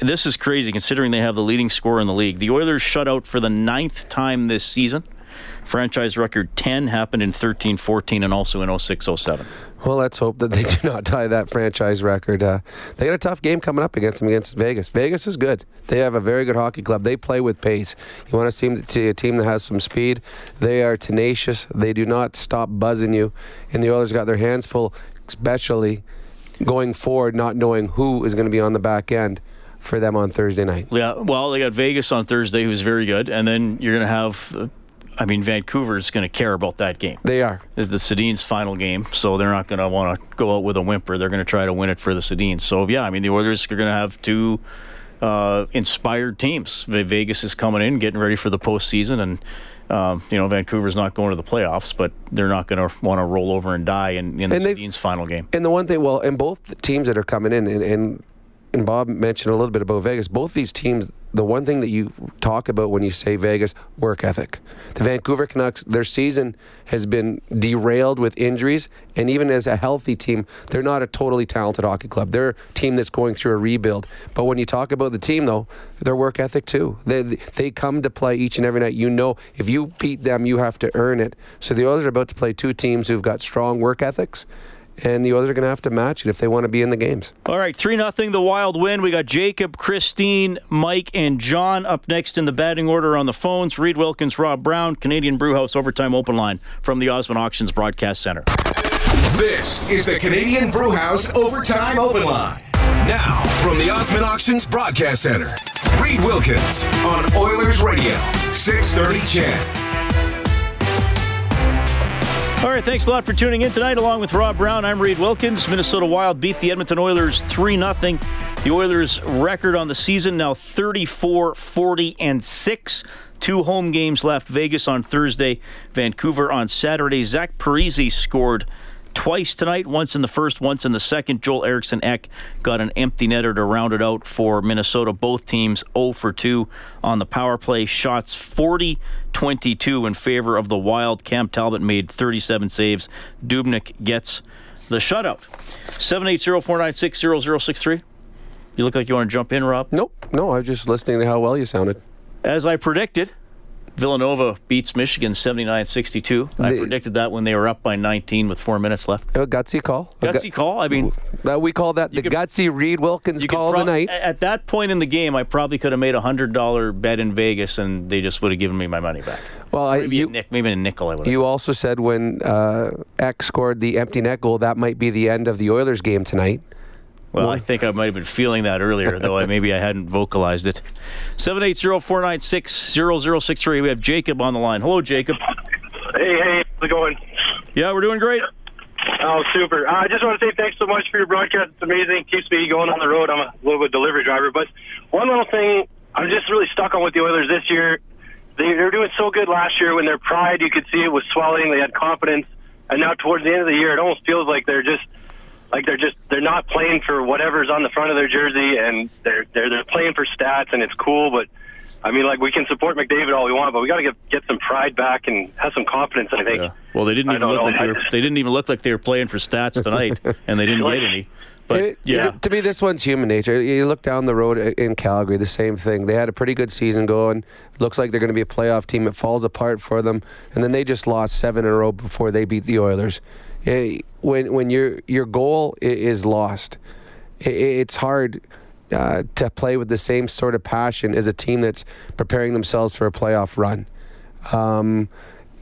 this is crazy considering they have the leading scorer in the league. The Oilers shut out for the ninth time this season. Franchise record 10 happened in 13 14 and also in 06 07. Well, let's hope that they [LAUGHS] do not tie that franchise record. Uh, they got a tough game coming up against them against Vegas. Vegas is good. They have a very good hockey club. They play with pace. You want to see a team that has some speed. They are tenacious. They do not stop buzzing you. And the Oilers got their hands full, especially going forward, not knowing who is going to be on the back end for them on Thursday night. Yeah, well, they got Vegas on Thursday, who's very good, and then you're going to have. I mean, Vancouver's going to care about that game. They are. It's the Sedin's final game, so they're not going to want to go out with a whimper. They're going to try to win it for the Sedins. So, yeah, I mean, the Oilers are going to have two uh, inspired teams. Vegas is coming in, getting ready for the postseason, and um, you know, Vancouver's not going to the playoffs, but they're not going to want to roll over and die in, in the Sedin's final game. And the one thing, well, and both teams that are coming in, and, and and Bob mentioned a little bit about Vegas. Both these teams, the one thing that you talk about when you say Vegas, work ethic. The Vancouver Canucks, their season has been derailed with injuries, and even as a healthy team, they're not a totally talented hockey club. They're a team that's going through a rebuild. But when you talk about the team, though, their work ethic too. They they come to play each and every night. You know, if you beat them, you have to earn it. So the Oilers are about to play two teams who've got strong work ethics and the others are going to have to match it if they want to be in the games. All right, 3 nothing. the Wild win. We got Jacob, Christine, Mike, and John up next in the batting order on the phones. Reed Wilkins, Rob Brown, Canadian Brewhouse Overtime Open Line from the Osmond Auctions Broadcast Center. This is the Canadian Brewhouse Overtime Open Line. Now, from the Osmond Auctions Broadcast Center, Reed Wilkins on Oilers Radio, 630 CHED. All right, thanks a lot for tuning in tonight. Along with Rob Brown, I'm Reed Wilkins. Minnesota Wild beat the Edmonton Oilers 3 0. The Oilers' record on the season now 34 40 and 6. Two home games left Vegas on Thursday, Vancouver on Saturday. Zach Parise scored twice tonight, once in the first, once in the second. Joel Eriksson Ek got an empty netter to round it out for Minnesota. Both teams 0 for 2 on the power play. Shots 40 22 in favor of the Wild. Cam Talbot made 37 saves. Dubnyk gets the shutout. 780 496 0063. You look like you want to jump in, Rob? Nope. No, I was just listening to how well you sounded. As I predicted, Villanova beats Michigan 79 62. I predicted that when they were up by 19 with four minutes left. A gutsy call. Gutsy gu- call. I mean, that we call that the could, gutsy Reed Wilkins call pro- of the night. At that point in the game, I probably could have made a hundred dollar bet in Vegas, and they just would have given me my money back. Well, I, maybe, you, a nick, maybe a nickel. I would. You also said when uh, X scored the empty net goal, that might be the end of the Oilers game tonight. Well, I think I might have been feeling that earlier, though I, maybe I hadn't vocalized it. 780-496-0063. We have Jacob on the line. Hello, Jacob. Hey, hey, how's it going? Yeah, we're doing great. Oh, super. Uh, I just want to say thanks so much for your broadcast. It's amazing. Keeps me going on the road. I'm a little bit delivery driver. But one little thing I'm just really stuck on with the Oilers this year. They, they were doing so good last year when their pride, you could see it was swelling. They had confidence. And now towards the end of the year, it almost feels like they're just – like they're just they're not playing for whatever's on the front of their jersey, and they're they're they're playing for stats, and it's cool. But I mean, like we can support McDavid all we want, but we got to get get some pride back and have some confidence. I think. Yeah. Well, they didn't even look know. like they were, [LAUGHS] they didn't even look like they were playing for stats tonight, and they didn't get any. But it, yeah, to me, this one's human nature. You look down the road in Calgary, the same thing. They had a pretty good season going. Looks like they're going to be a playoff team. It falls apart for them, and then they just lost seven in a row before they beat the Oilers. When when your your goal is lost, it's hard. Uh, to play with the same sort of passion as a team that's preparing themselves for a playoff run. Um,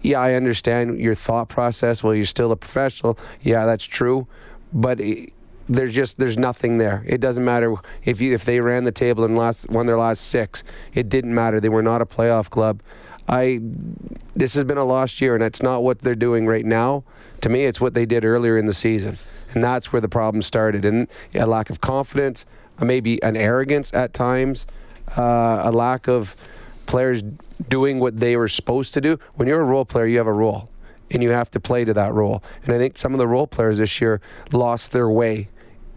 yeah, I understand your thought process. Well, you're still a professional. Yeah, that's true, but it, there's just there's nothing there. It doesn't matter if you if they ran the table and lost won their last six. It didn't matter. They were not a playoff club. I this has been a lost year, and it's not what they're doing right now. To me, it's what they did earlier in the season, and that's where the problem started. And a lack of confidence, maybe an arrogance at times, uh, a lack of players doing what they were supposed to do. When you're a role player, you have a role, and you have to play to that role. And I think some of the role players this year lost their way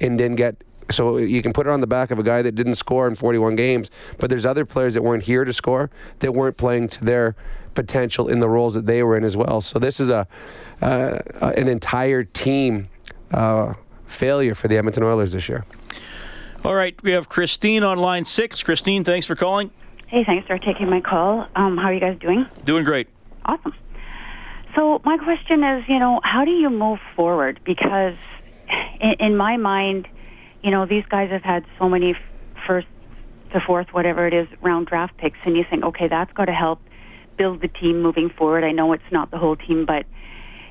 and didn't get so you can put it on the back of a guy that didn't score in 41 games, but there's other players that weren't here to score that weren't playing to their potential in the roles that they were in as well. So this is a uh, an entire team uh, failure for the Edmonton Oilers this year. All right, we have Christine on line six. Christine, thanks for calling. Hey, thanks for taking my call. Um, how are you guys doing? Doing great. Awesome. So my question is, you know, how do you move forward? Because in, in my mind, you know, these guys have had so many first to fourth, whatever it is, round draft picks, and you think, okay, that's got to help build the team moving forward. I know it's not the whole team, but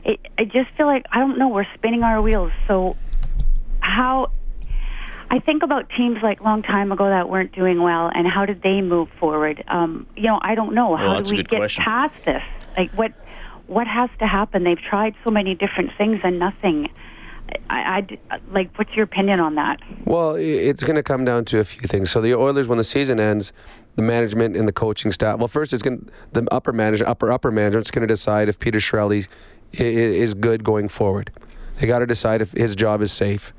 it, I just feel like I don't know. We're spinning our wheels. So how? I think about teams like long time ago that weren't doing well, and how did they move forward? Um, you know, I don't know. Well, How do we get question. past this? Like what? What has to happen? They've tried so many different things and nothing. I, I like. What's your opinion on that? Well, it's going to come down to a few things. So the Oilers, when the season ends, the management and the coaching staff. Well, first, it's going the upper manager, upper upper management's going to decide if Peter Chiarelli is good going forward. They got to decide if his job is safe.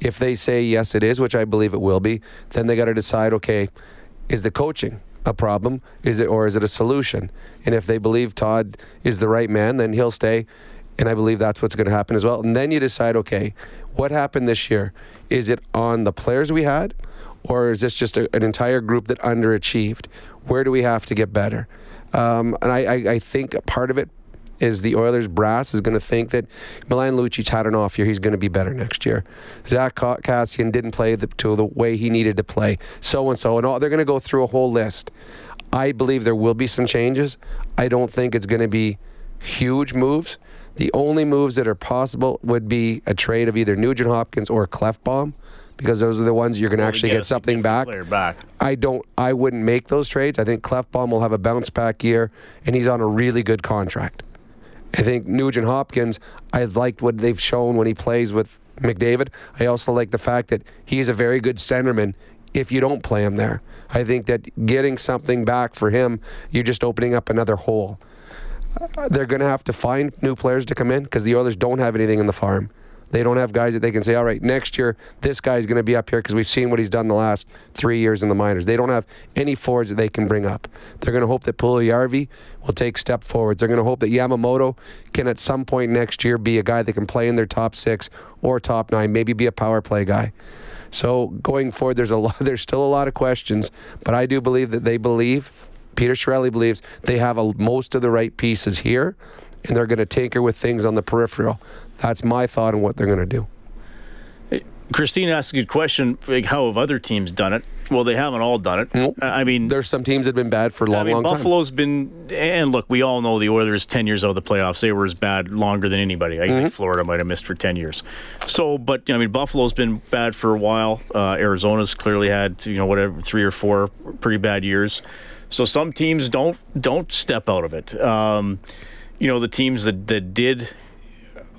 If they say yes, it is, which I believe it will be, then they got to decide. Okay, is the coaching a problem? Is it or is it a solution? And if they believe Todd is the right man, then he'll stay. And I believe that's what's going to happen as well. And then you decide, okay, what happened this year? Is it on the players we had, or is this just a, an entire group that underachieved? Where do we have to get better? Um, and I, I, I think part of it is the Oilers brass is going to think that Milan Lucic had an off year. He's going to be better next year. Zach Ca- Kassian didn't play the, to the way he needed to play. So and so, and all. They're going to go through a whole list. I believe there will be some changes. I don't think it's going to be huge moves. The only moves that are possible would be a trade of either Nugent Hopkins or Klefbom, because those are the ones you're going to Well, actually get get something back. Back. I don't. I wouldn't make those trades. I think Klefbom will have a bounce back year, and he's on a really good contract. I think Nugent Hopkins. I liked what they've shown when he plays with McDavid. I also like the fact that he's a very good centerman. If you don't play him there, I think that getting something back for him, you're just opening up another hole. They're going to have to find new players to come in because the Oilers don't have anything in the farm. They don't have guys that they can say, all right, next year this guy's going to be up here because we've seen what he's done the last three years in the minors. They don't have any forwards that they can bring up. They're going to hope that Puljujärvi will take step forwards. They're going to hope that Yamamoto can at some point next year be a guy that can play in their top six or top nine, maybe be a power play guy. So going forward, there's a lot, [LAUGHS] there's still a lot of questions, but I do believe that they believe, Peter Chiarelli believes they have a, most of the right pieces here, and they're going to tinker with things on the peripheral. That's my thought on what they're going to do. Christine asked a good question. Like, how have other teams done it? Well, they haven't all done it. I mean, there's some teams that have been bad for a long, I mean, long time. Buffalo's been, and look, we all know the Oilers ten years out of the playoffs. They were as bad longer than anybody. I Mm-hmm. think Florida might have missed for ten years. So, but I mean, Buffalo's been bad for a while. Uh, Arizona's clearly had you know whatever three or four pretty bad years. So some teams don't don't step out of it. Um, you know, the teams that that did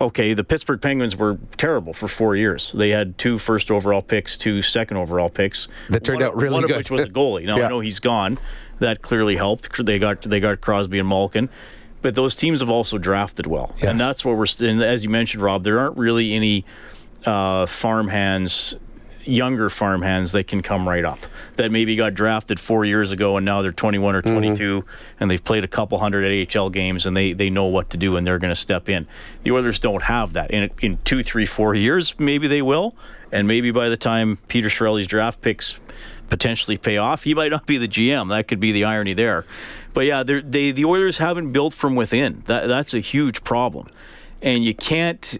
okay, the Pittsburgh Penguins were terrible for four years. They had two first overall picks, two second overall picks. That turned one, out really one good. of which was a goalie. Now [LAUGHS] Yeah. I know he's gone. That clearly helped. They got they got Crosby and Malkin. But those teams have also drafted well, and that's what we're. And as you mentioned, Rob, there aren't really any uh, farm hands, younger farmhands that can come right up. That maybe got drafted four years ago, and now they're 21 or mm-hmm. 22, and they've played a couple hundred AHL games, and they they know what to do, and they're going to step in. The Oilers don't have that. In in two, three, four years, maybe they will, and maybe by the time Peter Chiarelli's draft picks potentially pay off, he might not be the GM. That could be the irony there. But yeah, they the Oilers haven't built from within. That that's a huge problem, and you can't.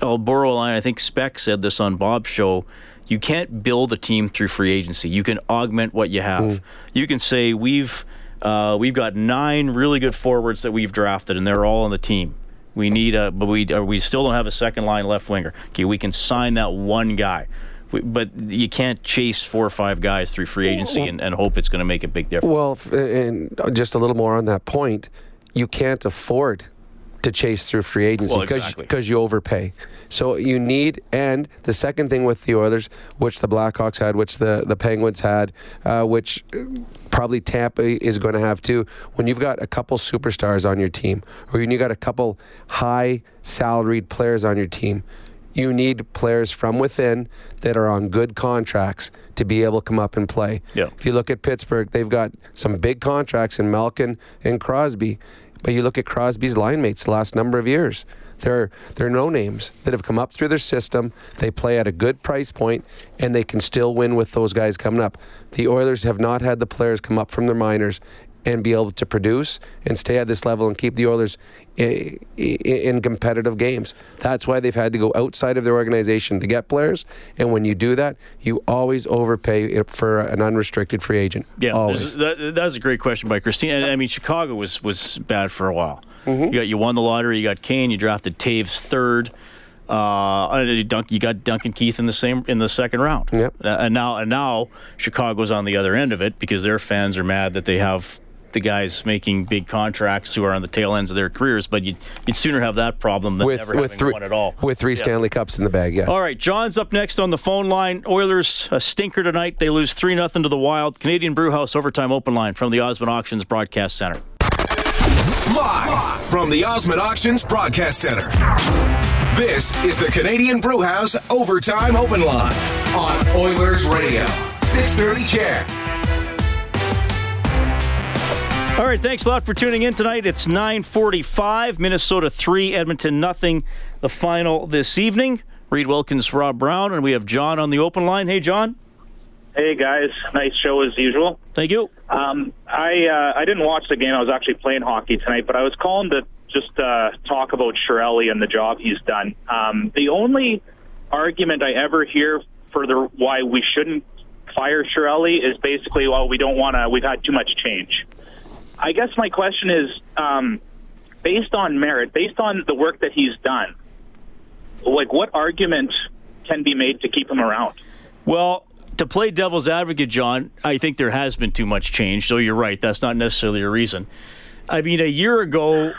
I'll borrow a line. I think Speck said this on Bob's show. You can't build a team through free agency. You can augment what you have. You can say we've uh, we've got nine really good forwards that we've drafted, and they're all on the team. We need a, but we uh, we still don't have a second line left winger. Okay, we can sign that one guy, We- but you can't chase four or five guys through free agency and, and hope it's going to make a big difference. Well, and just a little more on that point, you can't afford to chase through free agency Well, because exactly. you overpay. So you need, and the second thing with the Oilers, which the Blackhawks had, which the the Penguins had, uh, which uh, probably Tampa is going to have too. When you've got a couple superstars on your team, or when you got a couple high salaried players on your team. You need players from within that are on good contracts to be able to come up and play. Yeah. If you look at Pittsburgh, they've got some big contracts in Malkin and Crosby. But you look at Crosby's line mates the last number of years. They're they're no names that have come up through their system. They play at a good price point and they can still win with those guys coming up. The Oilers have not had the players come up from their minors and be able to produce and stay at this level and keep the Oilers in competitive games. That's why they've had to go outside of their organization to get players. And when you do that, you always overpay for an unrestricted free agent. Yeah, always. that, that was a great question by Christine. I mean, Chicago was was bad for a while. Mm-hmm. You got you won the lottery. You got Kane. You drafted Toews third. Uh, you got Duncan Keith in the same in the second round. Yep. Uh, and now and now Chicago's on the other end of it because their fans are mad that they have the guys making big contracts who are on the tail ends of their careers. But you'd, you'd sooner have that problem than with never with having three one at all. with three Yeah. Stanley Cups in the bag. Yes. All right, John's up next on the phone line. Oilers a stinker tonight. They lose three 0 to the Wild. Canadian Brewhouse overtime open line from the Osmond Auctions broadcast center. Live from the Osmond Auctions Broadcast Center. This is the Canadian Brewhouse Overtime Open Line on Oilers Radio. 630 Chair. All right, thanks a lot for tuning in tonight. It's 9:45, Minnesota 3, Edmonton nothing. The final this evening. Reed Wilkins, Rob Brown, and we have John on the open line. Hey, John. Hey guys, nice show as usual. Thank you. Um, I uh, I didn't watch the game. I was actually playing hockey tonight, but I was calling to just uh, talk about Chiarelli and the job he's done. Um, the only argument I ever hear for the why we shouldn't fire Chiarelli is basically, well, we don't want to. We've had too much change. I guess my question is, um, based on merit, based on the work that he's done, like what argument can be made to keep him around? Well, to play devil's advocate, John, I think there has been too much change. So you're right. That's not necessarily a reason. I mean, a year ago,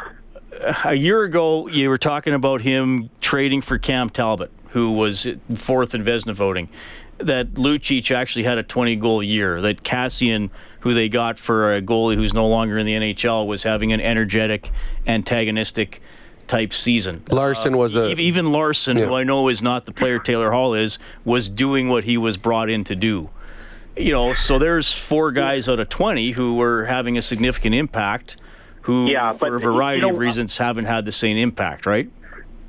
a year ago, you were talking about him trading for Cam Talbot, who was fourth in Vezina voting. That Lucic actually had a 20 goal year. That Kassian, who they got for a goalie who's no longer in the NHL, was having an energetic, antagonistic type season. Larsson was a even Larsson, Yeah. who I know is not the player Taylor Hall is, was doing what he was brought in to do. You know, so there's four guys out of 20 who were having a significant impact, who, Yeah, for a variety you know, of reasons, haven't had the same impact, right?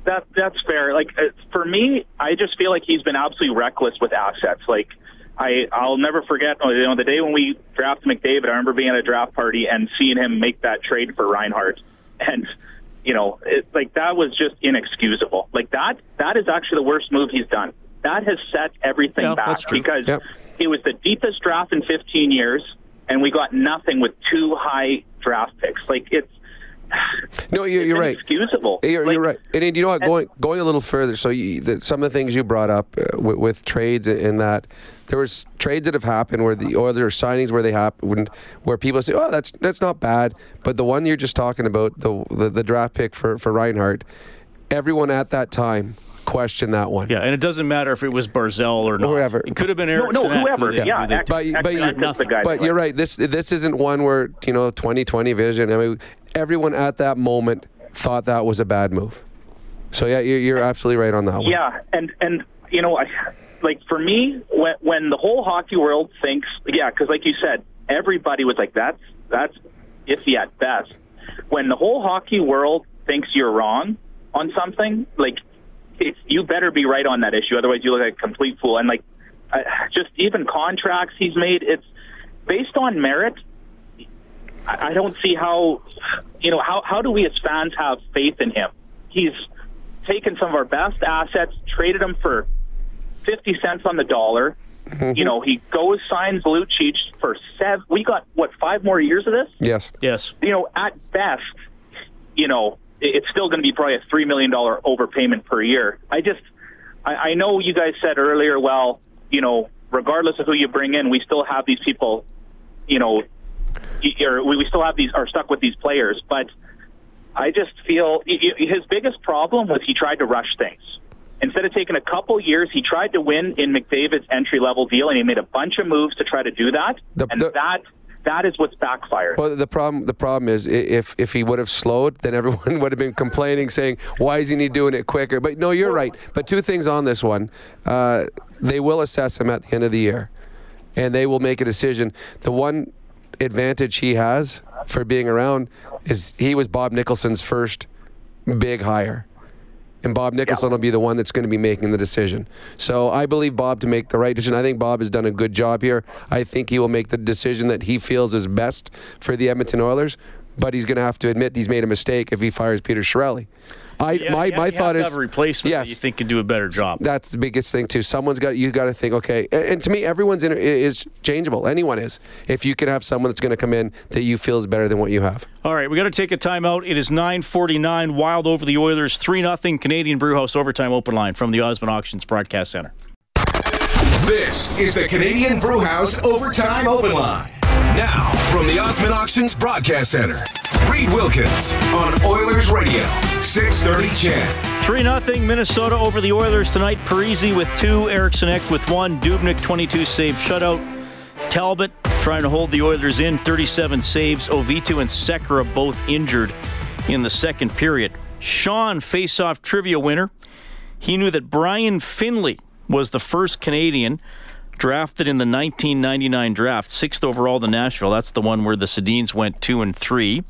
That that's fair. Like uh, for me, I just feel like he's been absolutely reckless with assets. Like I I'll never forget you know the day when we drafted McDavid. I remember being at a draft party and seeing him make that trade for Reinhart, and you know it, like that was just inexcusable. Like that that is actually the worst move he's done. That has set everything back because it was the deepest draft in 15 years, and we got nothing with two high draft picks. Like it's No, you're, you're right. Excusable. You're, you're right. And, and you know what? Going going a little further. So you, the, some of the things you brought up uh, with, with trades in that there was trades that have happened where the or there are signings where they happened where people say, "Oh, that's that's not bad." But the one you're just talking about, the the, the draft pick for for Reinhart, everyone at that time questioned that one. Yeah, and it doesn't matter if it was Barzal or not. Whoever. It could have been No, Eric no, Sinek, whoever. Who they, Yeah, who they- But, but, you, but you're right. This this isn't one where you know 2020 vision. I mean, everyone at that moment thought that was a bad move. So yeah, you're, absolutely right on that one. Yeah, and and you know, I, like for me, when when the whole hockey world thinks, yeah, because like you said, everybody was like, that's that's iffy at best. When the whole hockey world thinks you're wrong on something, like it's, you better be right on that issue, otherwise you look like a complete fool. And like, I, just even contracts he's made, it's based on merit. I I don't see how, you know, how how do we as fans have faith in him? He's taken some of our best assets, traded them for fifty cents on the dollar. Mm-hmm. You know, he goes signs Lucic for seven. We got what five more years of this? Yes. Yes. You know, at best, you know, it's still going to be probably a three million dollar overpayment per year. I just, I, I know you guys said earlier, well, you know, regardless of who you bring in, we still have these people, you know, y- or we we still have these are stuck with these players, but I just feel his biggest problem was he tried to rush things. Instead of taking a couple years, he tried to win in McDavid's entry level deal, and he made a bunch of moves to try to do that. The- and the- that that is what's backfired. Well, the problem the problem is if if he would have slowed, then everyone [LAUGHS] would have been complaining, saying, "Why isn't he doing it quicker?" But no, you're right. But two things on this one: uh, they will assess him at the end of the year, and they will make a decision. The one advantage he has for being around is he was Bob Nicholson's first big hire. and Bob Nicholson will be the one that's going to be making the decision. So I believe Bob to make the right decision. I think Bob has done a good job here. I think he will make the decision that he feels is best for the Edmonton Oilers, but he's going to have to admit he's made a mistake if he fires Peter Chiarelli. I, Yeah, my you my have to thought is have a replacement that you think can do a better job. that's the biggest thing too. Someone's got you got to think. Okay, and, and to me, everyone's in, is changeable. Anyone is. If you can have someone that's going to come in that you feel is better than what you have. All right, we got to take a timeout. It is 9:49. Wild over the Oilers, three 0 Canadian Brewhouse overtime open line from the Osmond Auctions Broadcast Center. This is the Canadian Brewhouse Overtime Open Line. Now, from the Osmond Auctions Broadcast Center, Reed Wilkins on Oilers Radio, 630 CHED. 3 0 Minnesota over the Oilers tonight. Parise with two, Eriksson Ek with one, Dubnyk 22 save shutout. Talbot trying to hold the Oilers in, 37 saves. Auvitu and Sekera both injured in the second period. Sean, face-off trivia winner. He knew that Brian Finley was the first Canadian drafted in the 1999 draft, sixth overall to Nashville. That's the one where the Sedins went two and three.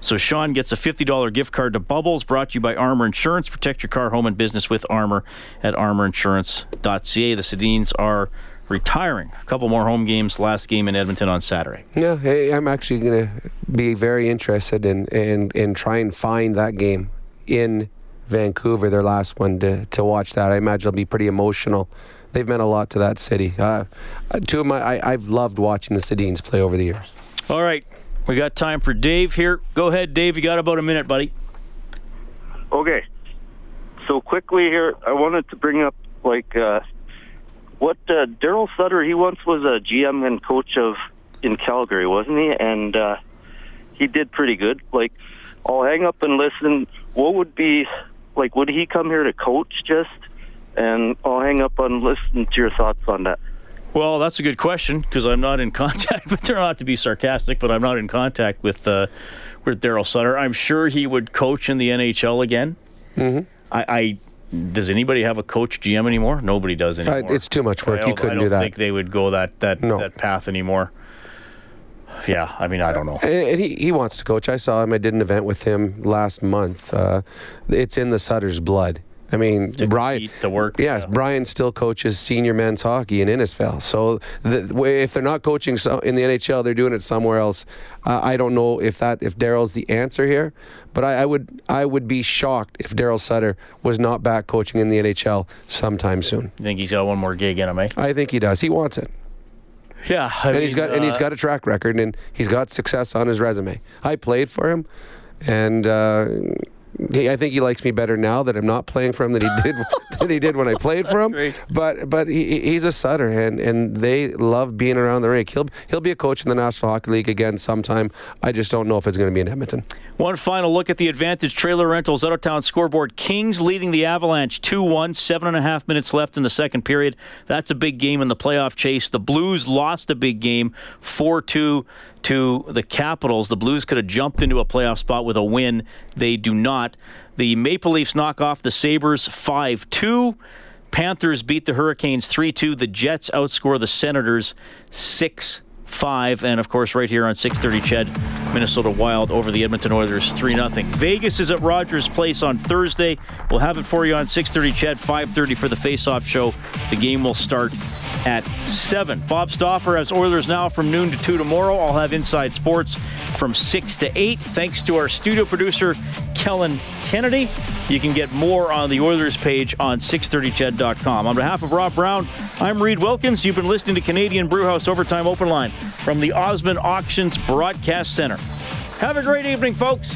So Sean gets a $50 gift card to Bubbles, brought to you by Armor Insurance. Protect your car, home, and business with Armor at armorinsurance.ca. The Sedins are retiring. A couple more home games. Last game in Edmonton on Saturday. Yeah, I'm actually going to be very interested in, in in try and find that game in Vancouver, their last one, to, to watch that. I imagine it'll be pretty emotional. They've meant a lot to that city. Uh, two of my, I, I've loved watching the Sedins play over the years. All right, we got time for Dave here. Go ahead, Dave. You got about a minute, buddy. Okay. So quickly here, I wanted to bring up like uh, what uh, Daryl Sutter. He once was a GM and coach of in Calgary, wasn't he? And uh, he did pretty good. Like, I'll hang up and listen. What would be like? Would he come here to coach just? And I'll hang up and listen to your thoughts on that. Well, that's a good question because I'm not in [LAUGHS] contact. But they're not to be sarcastic, but I'm not in contact with uh, with Daryl Sutter. I'm sure he would coach in the NHL again. Mm-hmm. I, I does anybody have a coach GM anymore? Nobody does Uh, anymore. it's too much work. I You don't- couldn't I don't do that. think they would go that that that path anymore. Yeah, I mean, I don't know. And and he, he wants to coach. I saw him. I did an event with him last month. Uh, it's in the Sutter's blood. I mean, Brian. to work. Yes, Brian still coaches senior men's hockey in Innisfail. So the, if they're not coaching in the NHL, they're doing it somewhere else. Uh, I don't know if that if Daryl's the answer here, but I, I would I would be shocked if Daryl Sutter was not back coaching in the NHL sometime soon. You think he's got one more gig in him, eh? I think he does. He wants it. Yeah, I and he's got and he's uh, got a track record and he's got success on his resume. I played for him, and uh, he, I think he likes me better now that I'm not playing for him than he did [LAUGHS] than he did when I played for him. But but he, he's a Sutter, and and they love being around the rink. He'll he'll be a coach in the National Hockey League again sometime. I just don't know if it's going to be in Edmonton. One final look at the Advantage Trailer Rentals out of town scoreboard. Kings leading the Avalanche 2 1, seven and a half minutes left in the second period. That's a big game in the playoff chase. The Blues lost a big game 4 2 to the Capitals. The Blues could have jumped into a playoff spot with a win. They do not. The Maple Leafs knock off the Sabres 5 2. Panthers beat the Hurricanes 3 2. The Jets outscore the Senators 6 5. And of course, right here on 630 Ched, Minnesota Wild over the Edmonton Oilers 3 0. Vegas is at Rogers Place on Thursday. We'll have it for you on 630 Ched, 530 for the face-off show. The game will start at 7. Bob Stauffer has Oilers now from noon to 2 tomorrow. I'll have Inside Sports from 6 to 8. Thanks to our studio producer, Kellen Kennedy. You can get more on the Oilers page on 630ched.com. On behalf of Rob Brown, I'm Reed Wilkins. You've been listening to Canadian Brewhouse Overtime Open Line from the Osmond Auctions Broadcast Center. Have a great evening, folks.